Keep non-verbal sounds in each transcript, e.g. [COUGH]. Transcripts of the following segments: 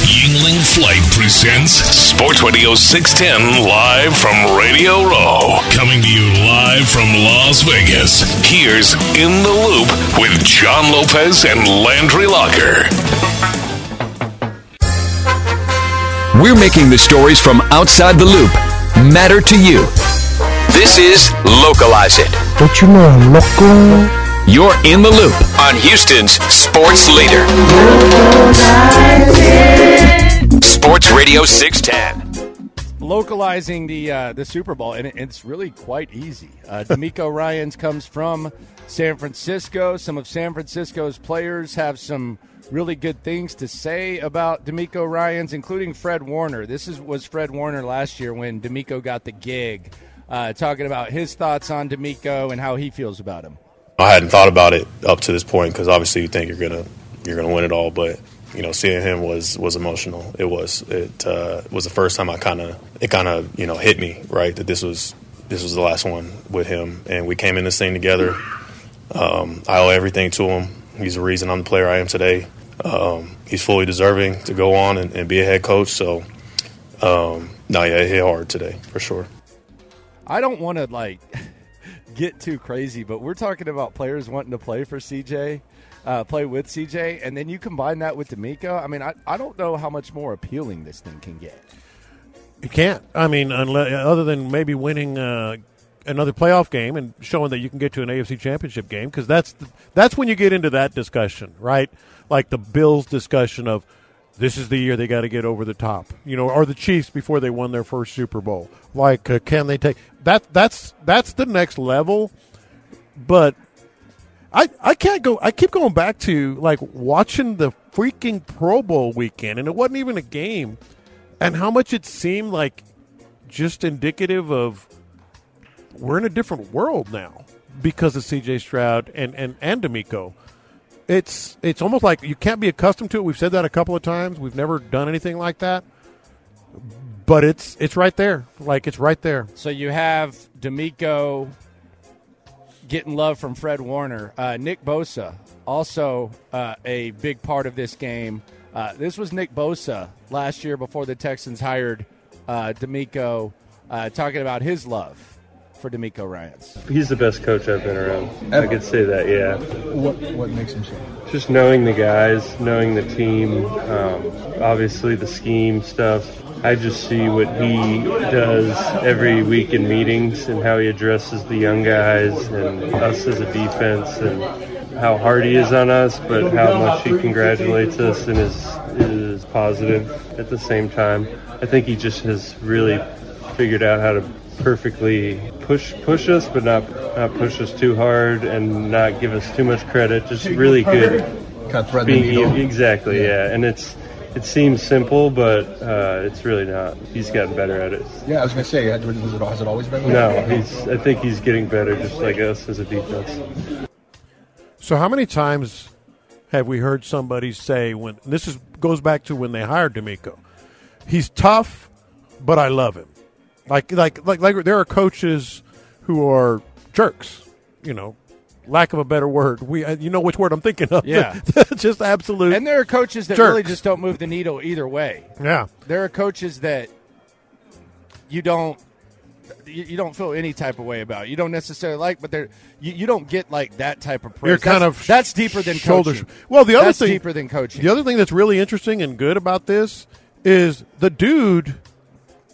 Yuengling Flight presents Sports Radio 610 live from Radio Row. Coming to you live from Las Vegas. Here's In the Loop with John Lopez and Landry Locker. We're making the stories from outside the loop matter to you. This is Localize It. Don't you know I'm local? You're in the loop on Houston's sports leader. Sports Radio 610. localizing the uh, the Super Bowl, and it's really quite easy. Uh, [LAUGHS] DeMeco Ryans comes from San Francisco. Some of San Francisco's players have some really good things to say about DeMeco Ryans, including Fred Warner. This is was Fred Warner last year when DeMeco got the gig, uh, talking about his thoughts on DeMeco and how he feels about him. I hadn't thought about it up to this point because obviously you think you're gonna you're gonna win it all, but you know seeing him was was emotional. It was it uh, was the first time I kind of it kind of you know hit me right that this was this was the last one with him, and we came in this thing together. Um, I owe everything to him. He's the reason I'm the player I am today. Um, he's fully deserving to go on and, and be a head coach. So, um, no, yeah, it hit hard today for sure. I don't want to like [LAUGHS] get too crazy, but we're talking about players wanting to play for CJ, uh, play with CJ, and then you combine that with DeMeco. I mean, I, I don't know how much more appealing this thing can get. You can't. I mean, unless, other than maybe winning uh, another playoff game and showing that you can get to an AFC Championship game, because that's that's when you get into that discussion, right? Like the Bills discussion of this is the year they got to get over the top, you know, or the Chiefs before they won their first Super Bowl. Like, uh, can they take that? That's that's the next level. But I I can't go. I keep going back to like watching the freaking Pro Bowl weekend, and it wasn't even a game, and how much it seemed like just indicative of we're in a different world now because of CJ Stroud and and and DeMeco. It's it's almost like you can't be accustomed to it. We've said that a couple of times. We've never done anything like that, but it's it's right there. Like it's right there. So you have DeMeco getting love from Fred Warner. Uh, Nick Bosa, also uh, a big part of this game. Uh, this was Nick Bosa last year before the Texans hired uh, DeMeco, uh, talking about his love for DeMeco Ryans. He's the best coach I've been around. I could say that, yeah. What what makes him so? Just knowing the guys, knowing the team, um, obviously the scheme stuff. I just see what he does every week in meetings and how he addresses the young guys and us as a defense and how hard he is on us, but how much he congratulates us and is is positive at the same time. I think he just has really figured out how to perfectly push push us, but not not push us too hard and not give us too much credit. Just really good. Kind of thread the Being, needle. exactly, yeah. And it's it seems simple, but uh, it's really not. He's gotten better at it. Yeah, I was gonna say, has it, has it always been? like No, that? he's. I think he's getting better, just like us as a defense. So how many times have we heard somebody say when this is goes back to when they hired DeMeco? He's tough, but I love him. Like like like like there are coaches who are jerks, you know, lack of a better word. We uh, you know which word I'm thinking of. Yeah. [LAUGHS] just absolute. And there are coaches that Jerks. really just don't move the needle either way. yeah. There are coaches that you don't you, don't feel any type of way about. You don't necessarily like, but they're you, you don't get like that type of praise. You're kind That's- of that's deeper than shoulder. coaching. Well, the other That's thing deeper than coaching. The other thing that's really interesting and good about this is the dude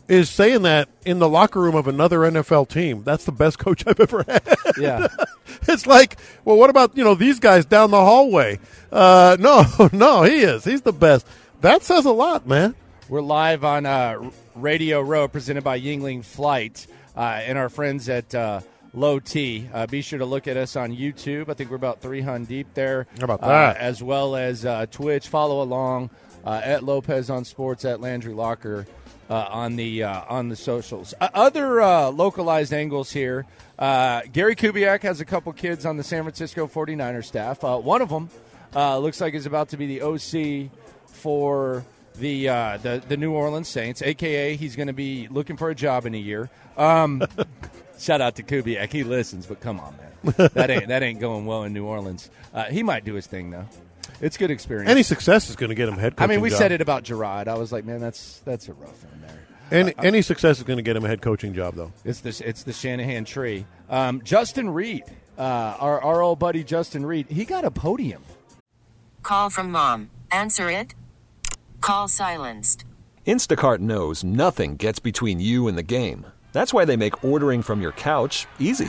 is saying that in the locker room of another NFL team. That's the best [LAUGHS] coach I've ever had. Yeah. [LAUGHS] it's like, well, what about you know these guys down the hallway? Uh, [LAUGHS] no, no, he is. He's the best. That says a lot, man. We're live on uh, Radio Row, presented by Yuengling Flight, uh, and our friends at uh, Low T. Uh, be sure to look at us on YouTube. I think we're about 300 deep there. How about uh, that? as well as uh, Twitch. Follow along uh, at Lopez on Sports at Landry Locker uh, on the uh, on the socials. Uh, other uh, localized angles here. Uh, Gary Kubiak has a couple kids on the San Francisco 49er staff. Uh, one of them uh, looks like is about to be the OC for the uh, the the New Orleans Saints, aka he's going to be looking for a job in a year. Um, [LAUGHS] shout out to Kubiak, he listens, but come on, man, [LAUGHS] that ain't that ain't going well in New Orleans. Uh, he might do his thing though. It's good experience. Any success is going to get him head. Coaching. I mean, we job. said it about Gerard. I was like, man, that's that's a rough one there. Any, any success is going to get him a head coaching job, though. It's the it's the Shanahan tree. Um, Justin Reid, uh, our our old buddy Justin Reid, he got a podium. Call from mom. Answer it. Call silenced. Instacart knows nothing gets between you and the game. That's why they make ordering from your couch easy.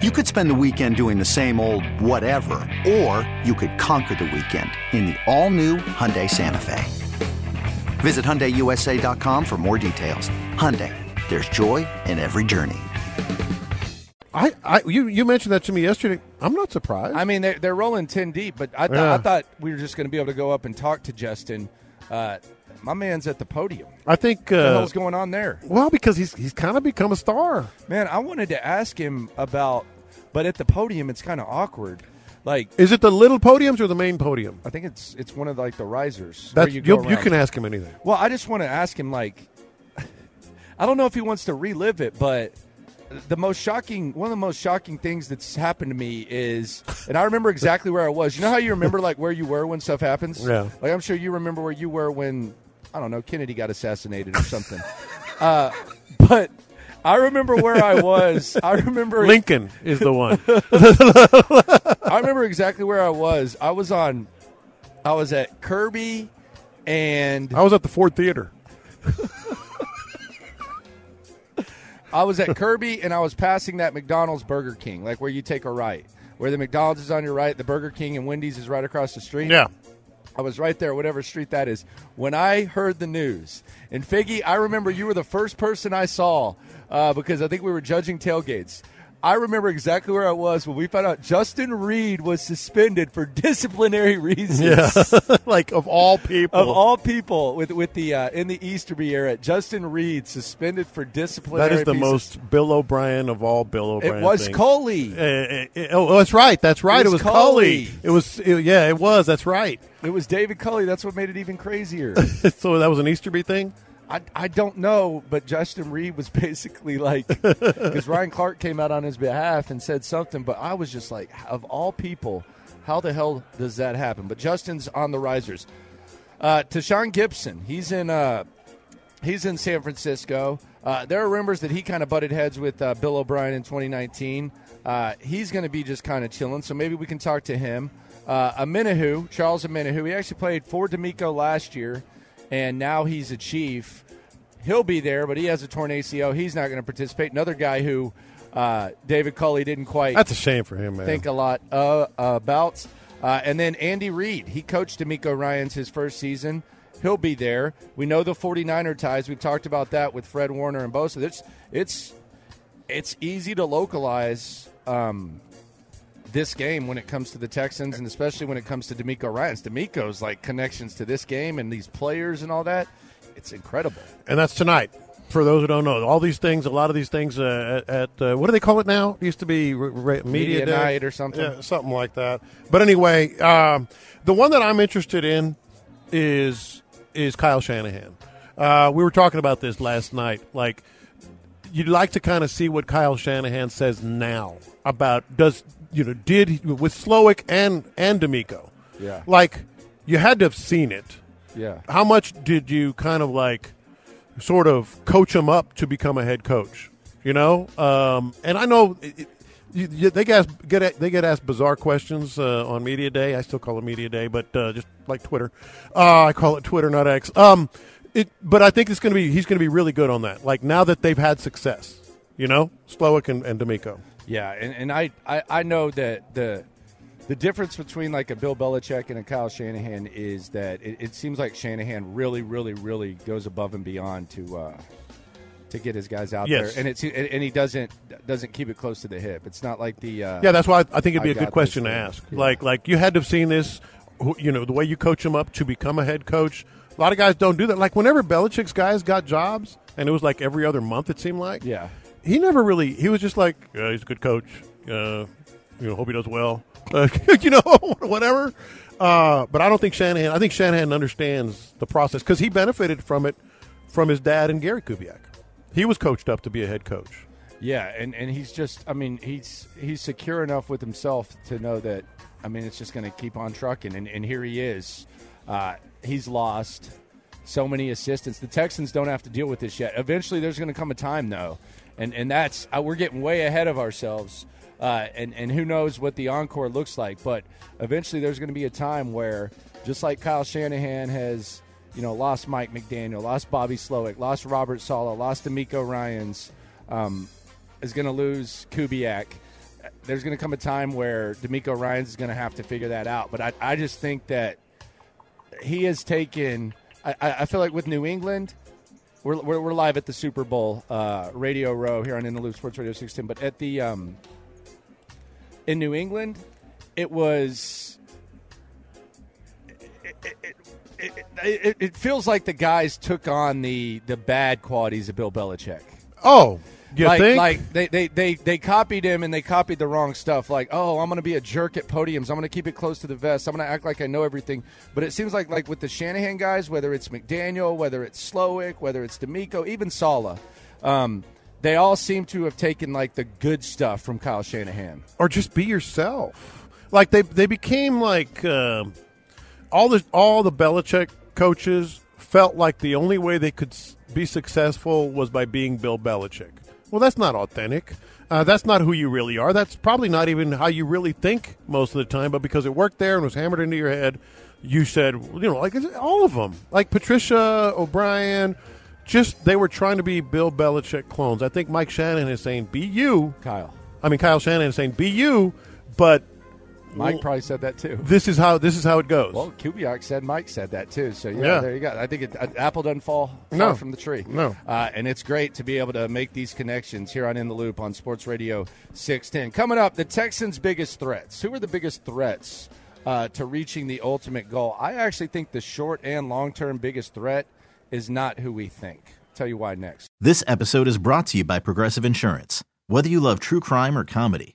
You could spend the weekend doing the same old whatever, or you could conquer the weekend in the all-new Hyundai Santa Fe. Visit HyundaiUSA.com for more details. Hyundai, there's joy in every journey. I, I you, you mentioned that to me yesterday. I'm not surprised. I mean, they're, they're rolling 10 deep, but I, th- Yeah. I thought we were just going to be able to go up and talk to Justin. Uh, my man's at the podium. I think. What the Uh, hell's going on there? well, because he's he's kind of become a star. Man, I wanted to ask him about, but at the podium, it's kind of awkward. Like, Is it the little podiums or the main podium? I think it's it's one of like the risers. That's you, you can ask him anything. Well, I just want to ask him like [LAUGHS] I don't know if he wants to relive it, but the most shocking one of the most shocking things that's happened to me is and I remember exactly where I was. You know how you remember like where you were when stuff happens? Yeah. Like I'm sure you remember where you were when I don't know, Kennedy got assassinated or something. [LAUGHS] uh, but I remember where I was. I remember [LAUGHS] Lincoln is the one. [LAUGHS] I remember exactly where I was. I was on I was at Kirby and I was at the Ford Theater. I was at Kirby and I was passing that McDonald's Burger King, like where you take a right. Where the McDonald's is on your right, the Burger King and Wendy's is right across the street. Yeah. I was right there, whatever street that is. When I heard the news, and Figgy, I remember you were the first person I saw uh, because I think we were judging tailgates. I remember exactly where I was when we found out Justin Reid was suspended for [LAUGHS] disciplinary reasons. Yeah. [LAUGHS] like of all people. Of all people, with with the uh, in the Easterby era, Justin Reid suspended for disciplinary. that is the pieces. most Bill O'Brien of all Bill O'Brien. It was things. Culley. Uh, uh, uh, oh, that's right. That's right. It It was was, Culley. Culley. It was. it- yeah, it was. That's right. It was David Culley. That's what made it even crazier. [LAUGHS] so that was an Easterby thing. I, I don't know, but Justin Reid was [LAUGHS] basically like because Ryan Clark came out on his behalf and said something, but I was just like, of all people, how the hell does that happen? But Justin's on the risers. Uh, Tashaun Gipson, he's in uh, he's in San Francisco. Uh, there are rumors that he kind of butted heads with uh, Bill O'Brien in 2019. Uh, he's going to be just kind of chilling, so maybe we can talk to him. Uh, Omenihu, Charles Omenihu, he actually played for DeMeco last year, and now he's a chief. He'll be there, but he has a torn ACL. He's not going to participate. Another guy who uh, David Culley didn't quite That's a shame for him, man. think a lot uh, about. Uh, and then Andy Reid, he coached DeMeco Ryans his first season. He'll be there. We know the 49er ties. We've talked about that with Fred Warner and Bosa. It's it's it's easy to localize um, this game when it comes to the Texans, and especially when it comes to DeMeco Ryan's. DeMeco's like connections to this game and these players and all that. It's incredible. And that's tonight. For those who don't know, all these things, a lot of these things uh, at, uh, what do they call it now? It used to be re- re- media, Media night or something. Yeah, something like that. But anyway, um, the one that I'm interested in is is Kyle Shanahan. Uh, we were talking about this last night. Like, you'd like to kind of see what Kyle Shanahan says now about does you know did with Slowik and and DeMeco. Yeah. Like, you had to have seen it. Yeah. How much did you kind of like sort of coach him up to become a head coach? You know, um, and I know it, it, you, you, they get asked, get they get asked bizarre questions uh, on media day. I still call it media day, but uh, just like Twitter, uh, I call it Twitter, not X. Um, it, but I think it's going to be he's going to be really good on that. Like now that they've had success, you know, Slowik and, and DeMeco. Yeah, and, and I, I, I know that the the difference between like a Bill Belichick and a Kyle Shanahan is that it, it seems like Shanahan really, really, really goes above and beyond to uh, to get his guys out Yes. there, and it's and and he doesn't doesn't keep it close to the hip. It's not like the uh, Yeah, that's why I, I think it'd be I a good question to ask. thing. Like, like you had to have seen this. You know, the way you coach them up to become a head coach. A lot of guys don't do that. Like whenever Belichick's guys got jobs, and it was like every other month. It seemed like. Yeah. He never really. He was just like, yeah, he's a good coach. Uh, you know, hope he does well. [LAUGHS] Uh, [LAUGHS] you know, [LAUGHS] whatever. Uh, but I don't think Shanahan. I think Shanahan understands the process because he benefited from it from his dad and Gary Kubiak. He was coached up to be a head coach. Yeah, and, and he's just I mean, he's he's secure enough with himself to know that I mean it's just gonna keep on trucking and, and here he is. Uh, he's lost so many assistants. The Texans don't have to deal with this yet. Eventually there's gonna come a time though. And and that's uh, we're getting way ahead of ourselves. Uh, and, and who knows what the encore looks like, but eventually there's going to be a time where, just like Kyle Shanahan has, you know, lost Mike McDaniel, lost Bobby Slowik, lost Robert Saleh, lost DeMeco Ryans, um, is going to lose Kubiak. There's going to come a time where DeMeco Ryans is going to have to figure that out. But I, I just think that he has taken. I, I I feel like with New England, we're, we're, we're live at the Super Bowl uh, Radio Row here on In the Loop Sports Radio 16. But at the um, in New England, it was. It, it, it, it feels like the guys took on the the bad qualities of Bill Belichick. Oh, you like, think? like they, they, they, they copied him and they copied the wrong stuff. Like, oh, I'm going to be a jerk at podiums. I'm going to keep it close to the vest. I'm going to act like I know everything. But it seems like like with the Shanahan guys, whether it's McDaniel, whether it's Slowik, whether it's DeMeco, even Saleh, um, they all seem to have taken like the good stuff from Kyle Shanahan. or just be yourself. Like they they became like um all the all the Belichick coaches felt like the only way they could be successful was by being Bill Belichick. Well, that's not authentic. Uh, that's not who you really are. That's probably not even how you really think most of the time. But because it worked there and was hammered into your head, you said, you know, like all of them, like Patricia O'Brien. Just they were trying to be Bill Belichick clones. I think Mike Shanahan is saying, "Be you, Kyle." I mean, Kyle Shanahan is saying, "Be you," but Mike probably said that too. this is how this is how it goes. Well, Kubiak said Mike said that too. So yeah, Yeah. there you go. I think it, an apple doesn't fall far No. from the tree. No. uh, and it's great to be able to make these connections here on In the Loop on Sports Radio 610. Coming up, the Texans' biggest threats. Who are the biggest threats uh, to reaching the ultimate goal? I actually think the short and long term biggest threat is not who we think. tell you why next. This episode is brought to you by Progressive Insurance. Whether you love true crime or comedy,